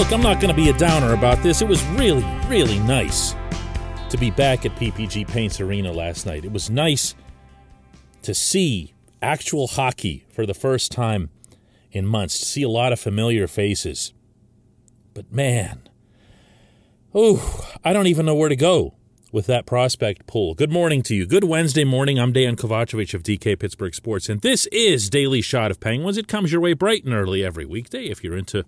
Look, I'm not going to be a downer about this. It was really, really nice to be back at PPG Paints Arena last night. It was nice to see actual hockey for the first time in months, to see a lot of familiar faces. But man, oh, I don't even know where to go with that prospect pool. Good morning to you. Good Wednesday morning. I'm Dan Kovacevic of DK Pittsburgh Sports, and this is Daily Shot of Penguins. It comes your way bright and early every weekday if you're into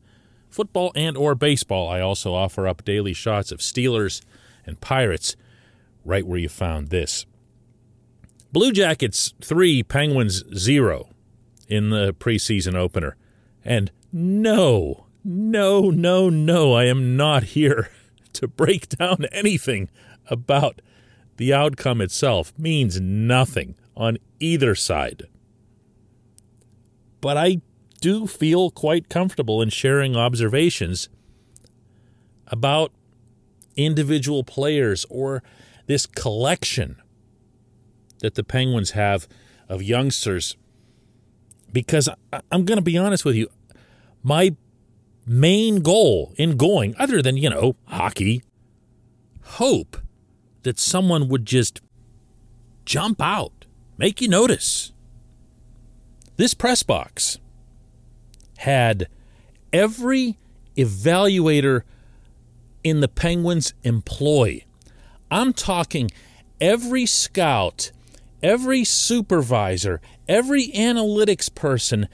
football and or baseball. I also offer up daily shots of Steelers and Pirates right where you found this. Blue Jackets 3, Penguins 0 in the preseason opener. And no, no, no, no, I am not here to break down anything about the outcome itself. Means nothing on either side. But I do feel quite comfortable in sharing observations about individual players or this collection that the Penguins have of youngsters. Because I'm going to be honest with you, my main goal in going, other than, you know, hockey, hope that someone would just jump out, make you notice. This press box had every evaluator in the Penguins' employ. I'm talking every scout, every supervisor, every analytics person.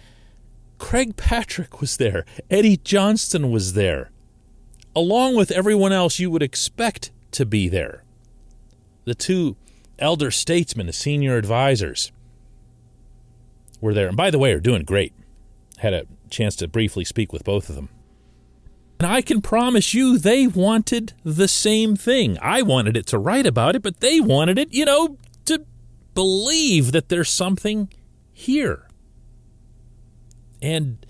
Craig Patrick was there, Eddie Johnston was there, along with everyone else you would expect to be there. The two elder statesmen, the senior advisors, were there. And by the way, are doing great. Had a chance to briefly speak with both of them. And I can promise you they wanted the same thing. I wanted it to write about it, but they wanted it, you know, to believe that there's something here. And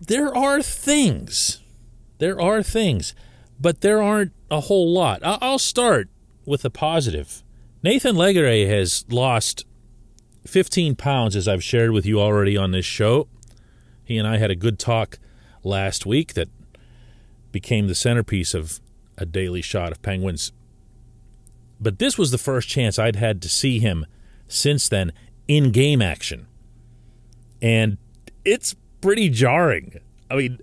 there are things. There are things, but there aren't a whole lot. I'll start with a positive. Nathan Legare has lost 15 pounds, as I've shared with you already on this show. He and I had a good talk last week that became the centerpiece of a daily shot of Penguins. But this was the first chance I'd had to see him since then in game action. And it's pretty jarring. I mean,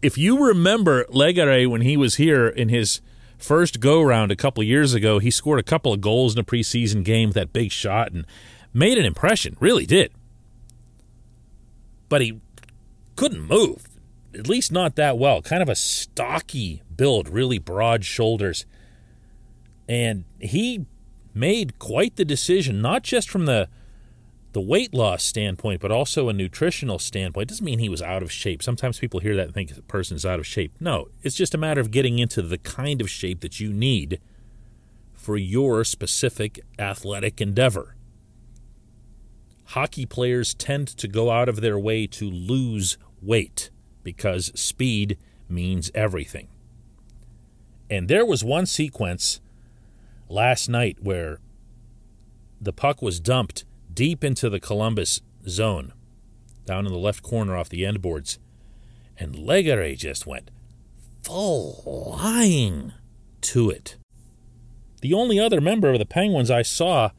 if you remember Legare when he was here in his first go round a couple years ago, he scored a couple of goals in a preseason game, with that big shot, and made an impression, really did. But he couldn't move, at least not that well. Kind of a stocky build, really broad shoulders. And he made quite the decision, not just from the the weight loss standpoint, but also a nutritional standpoint. It doesn't mean he was out of shape. Sometimes people hear that and think a person's out of shape. No, it's just a matter of getting into the kind of shape that you need for your specific athletic endeavor. Hockey players tend to go out of their way to lose weight because speed means everything. And there was one sequence last night where the puck was dumped deep into the Columbus zone, down in the left corner off the end boards, and Legare just went flying to it. The only other member of the Penguins I saw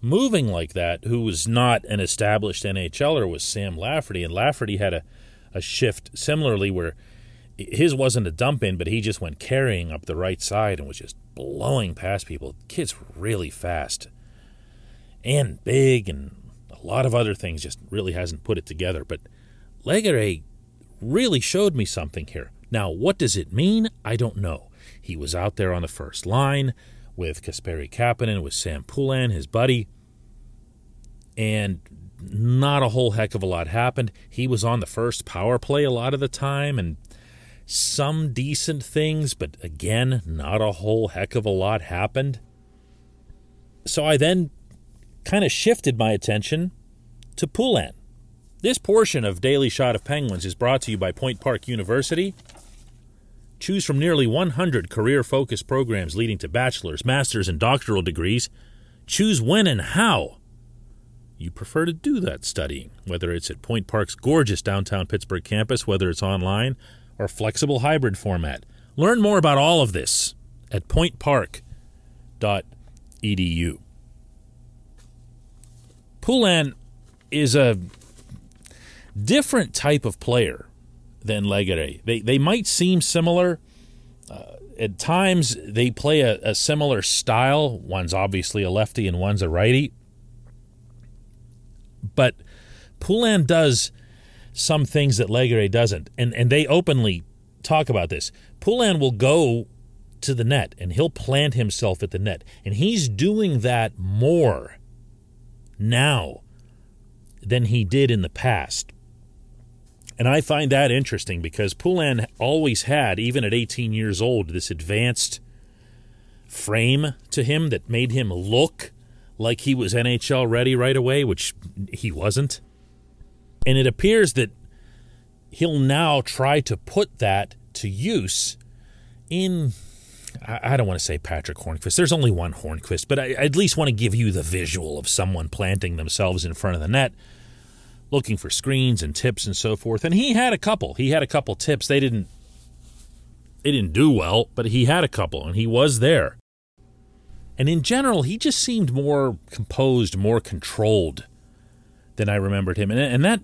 moving like that who was not an established NHLer was Sam Lafferty, and Lafferty had a a shift similarly where his wasn't a dump in, but he just went carrying up the right side and was just blowing past people. kid's really fast and big and a lot of other things, just really hasn't put it together. But Legare really showed me something here. Now, what does it mean? I don't know. He was out there on the first line with Kasperi Kapanen, with Sam Poulin, his buddy, and not a whole heck of a lot happened. He was on the first power play a lot of the time and some decent things, but again, not a whole heck of a lot happened. So I then kind of shifted my attention to Poulin. This portion of Daily Shot of Penguins is brought to you by Point Park University. Choose from nearly 100 career focused programs leading to bachelor's, master's, and doctoral degrees. Choose when and how you prefer to do that studying, whether it's at Point Park's gorgeous downtown Pittsburgh campus, whether it's online, or flexible hybrid format. Learn more about all of this at pointpark.edu. Poulin is a different type of player than Legare. They, they might seem similar. Uh, at times, they play a, a similar style. One's obviously a lefty and one's a righty. But Poulin does some things that Legare doesn't. And, and they openly talk about this. Poulin will go to the net and he'll plant himself at the net. And he's doing that more now than he did in the past. And I find that interesting because Poulin always had, even at 18 years old, this advanced frame to him that made him look like he was NHL ready right away, which he wasn't. And it appears that he'll now try to put that to use in I don't want to say Patrick Hornqvist. There's only one Hornqvist, but I at least want to give you the visual of someone planting themselves in front of the net, looking for screens and tips and so forth. And he had a couple. He had a couple tips. They didn't they didn't do well, but he had a couple and he was there. And in general, he just seemed more composed, more controlled than I remembered him. And, and that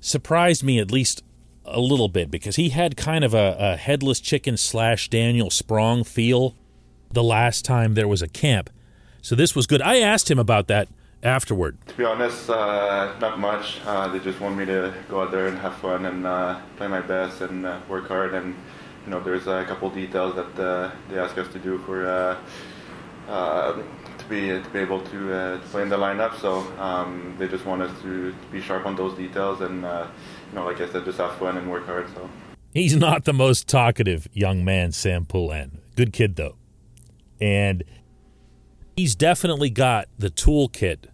surprised me at least a little bit because he had kind of a, a headless chicken slash Daniel Sprong feel the last time there was a camp. So this was good. I asked him about that afterward. To be honest, uh, not much. Uh, they just want me to go out there and have fun and uh, play my best and uh, work hard. And you know, there's a couple details that uh, they ask us to do for uh, to be to be able to, to, play in the lineup. So um, they just want us to, to, be sharp on those details and you know, like I said, just have fun and work hard. So he's not the most talkative young man, Sam Poulin. Good kid though, and he's definitely got the toolkit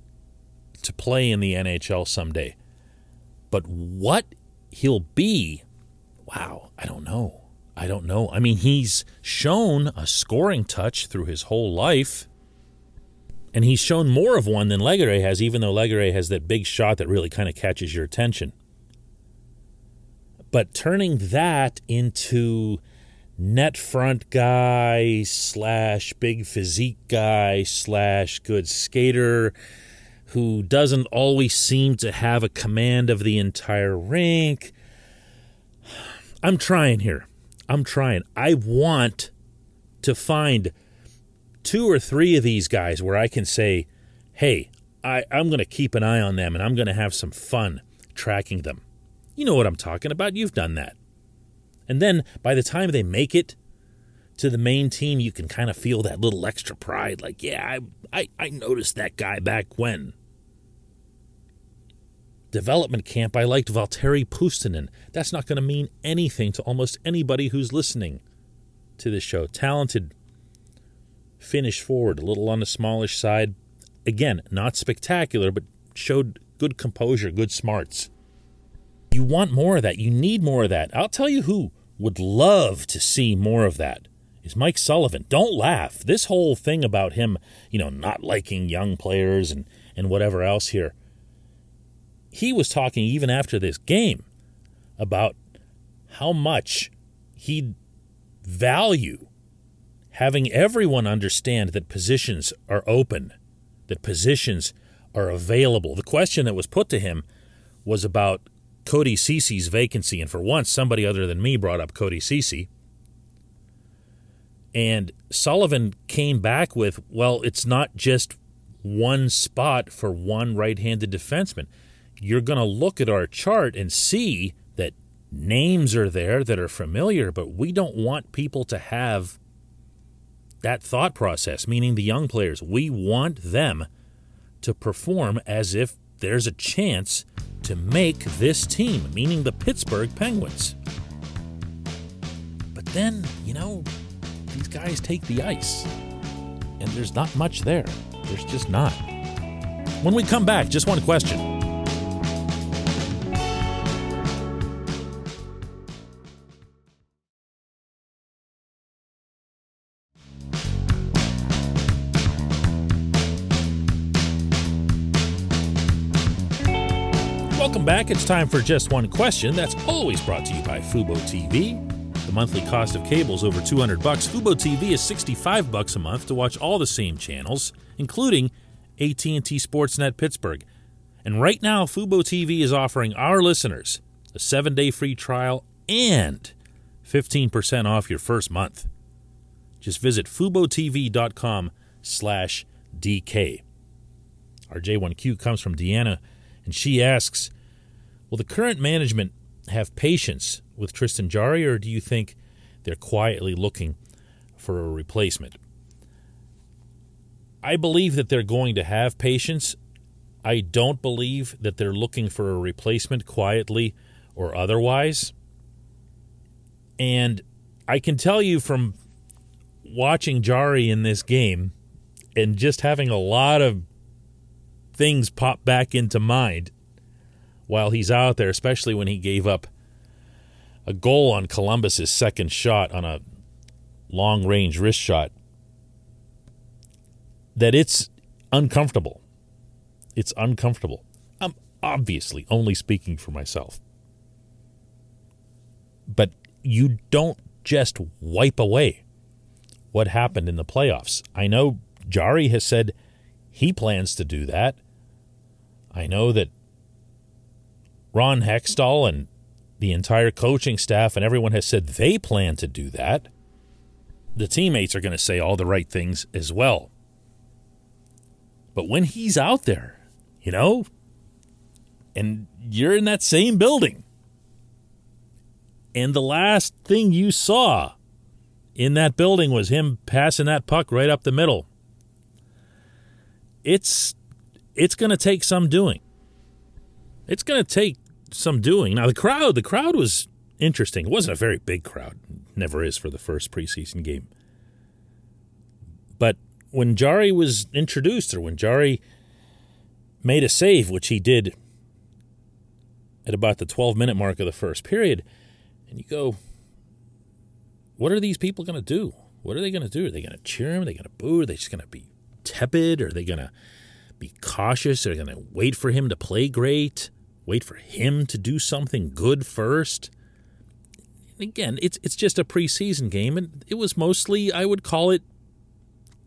to play in the NHL someday. But what he'll be, wow, I don't know. I don't know. I mean, he's shown a scoring touch through his whole life. And he's shown more of one than Legare has, even though Legare has that big shot that really kind of catches your attention. But turning that into net front guy slash big physique guy slash good skater who doesn't always seem to have a command of the entire rink. I'm trying here. I'm trying. I want to find two or three of these guys where I can say, hey, I, I'm going to keep an eye on them and I'm going to have some fun tracking them. You know what I'm talking about. You've done that. And then by the time they make it to the main team, you can kind of feel that little extra pride. Like, yeah, I, I, I noticed that guy back when. Development camp, I liked Valtteri Puustinen. That's not going to mean anything to almost anybody who's listening to this show. Talented Finnish forward, a little on the smallish side. Again, not spectacular, but showed good composure, good smarts. You want more of that. You need more of that. I'll tell you who would love to see more of that is Mike Sullivan. Don't laugh. This whole thing about him, you know, not liking young players and, and whatever else here. He was talking even after this game about how much he'd value having everyone understand that positions are open, that positions are available. The question that was put to him was about Cody Ceci's vacancy, and for once, somebody other than me brought up Cody Ceci. And Sullivan came back with, well, it's not just one spot for one right handed defenseman. You're going to look at our chart and see that names are there that are familiar, but we don't want people to have that thought process, meaning the young players. We want them to perform as if there's a chance to make this team, meaning the Pittsburgh Penguins. But then, you know, these guys take the ice, and there's not much there. There's just not. When we come back, just one question. Welcome back. It's time for Just One Question. That's always brought to you by Fubo TV. The monthly cost of cable is over 200 bucks. Fubo TV is 65 bucks a month to watch all the same channels, including AT&T Sportsnet Pittsburgh. And right now, Fubo TV is offering our listeners a 7-day free trial and 15% off your first month. Just visit FuboTV.com slash DK. Our J1Q comes from Deanna, and she asks, Will the current management have patience with Tristan Jarry, or do you think they're quietly looking for a replacement? I believe that they're going to have patience. I don't believe that they're looking for a replacement quietly or otherwise. And I can tell you from watching Jarry in this game and just having a lot of things pop back into mind while he's out there, especially when he gave up a goal on Columbus's second shot on a long range wrist shot, that it's uncomfortable. It's uncomfortable. I'm obviously only speaking for myself. But you don't just wipe away what happened in the playoffs. I know Jarry has said he plans to do that. I know that Ron Hextall and the entire coaching staff and everyone has said they plan to do that. The teammates are going to say all the right things as well. But when he's out there, you know, and you're in that same building, and the last thing you saw in that building was him passing that puck right up the middle. It's it's going to take some doing. It's going to take some doing. Now the crowd, the crowd was interesting. It wasn't a very big crowd. Never is for the first preseason game. But when Jarry was introduced or when Jarry made a save, which he did at about the 12 minute mark of the first period, and you go, what are these people going to do? What are they going to do? Are they going to cheer him? Are they going to boo? Are they just going to be tepid? Are they going to be cautious? Are they going to wait for him to play great? Wait for him to do something good first? Again, it's it's just a preseason game, and it was mostly I would call it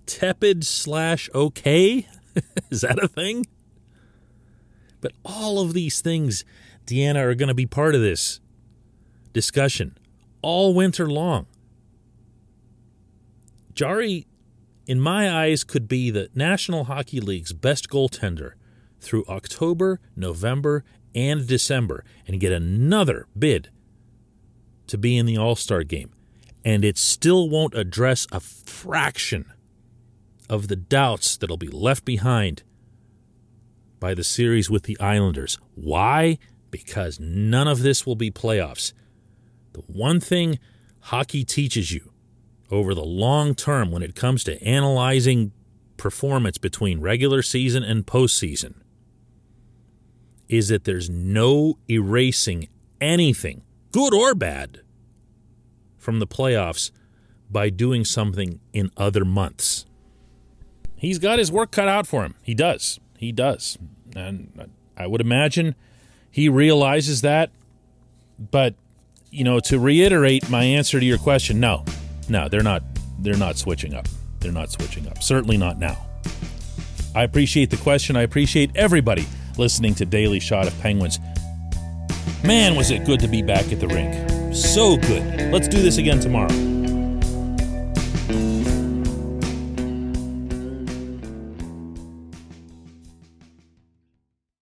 tepid slash okay. Is that a thing? But all of these things, Deanna, are going to be part of this discussion all winter long. Jarry, in my eyes, could be the National Hockey League's best goaltender through October, November, and December and get another bid to be in the All Star game. And it still won't address a fraction of the doubts that'll be left behind by the series with the Islanders. Why? Because none of this will be playoffs. The one thing hockey teaches you over the long term when it comes to analyzing performance between regular season and postseason is that there's no erasing anything, good or bad, from the playoffs by doing something in other months. He's got his work cut out for him. He does. He does. And I would imagine he realizes that. But, you know, to reiterate my answer to your question, no. No, they're not they're not switching up. They're not switching up. Certainly not now. I appreciate the question. I appreciate everybody listening to Daily Shot of Penguins. Man, was it good to be back at the rink. So good. Let's do this again tomorrow.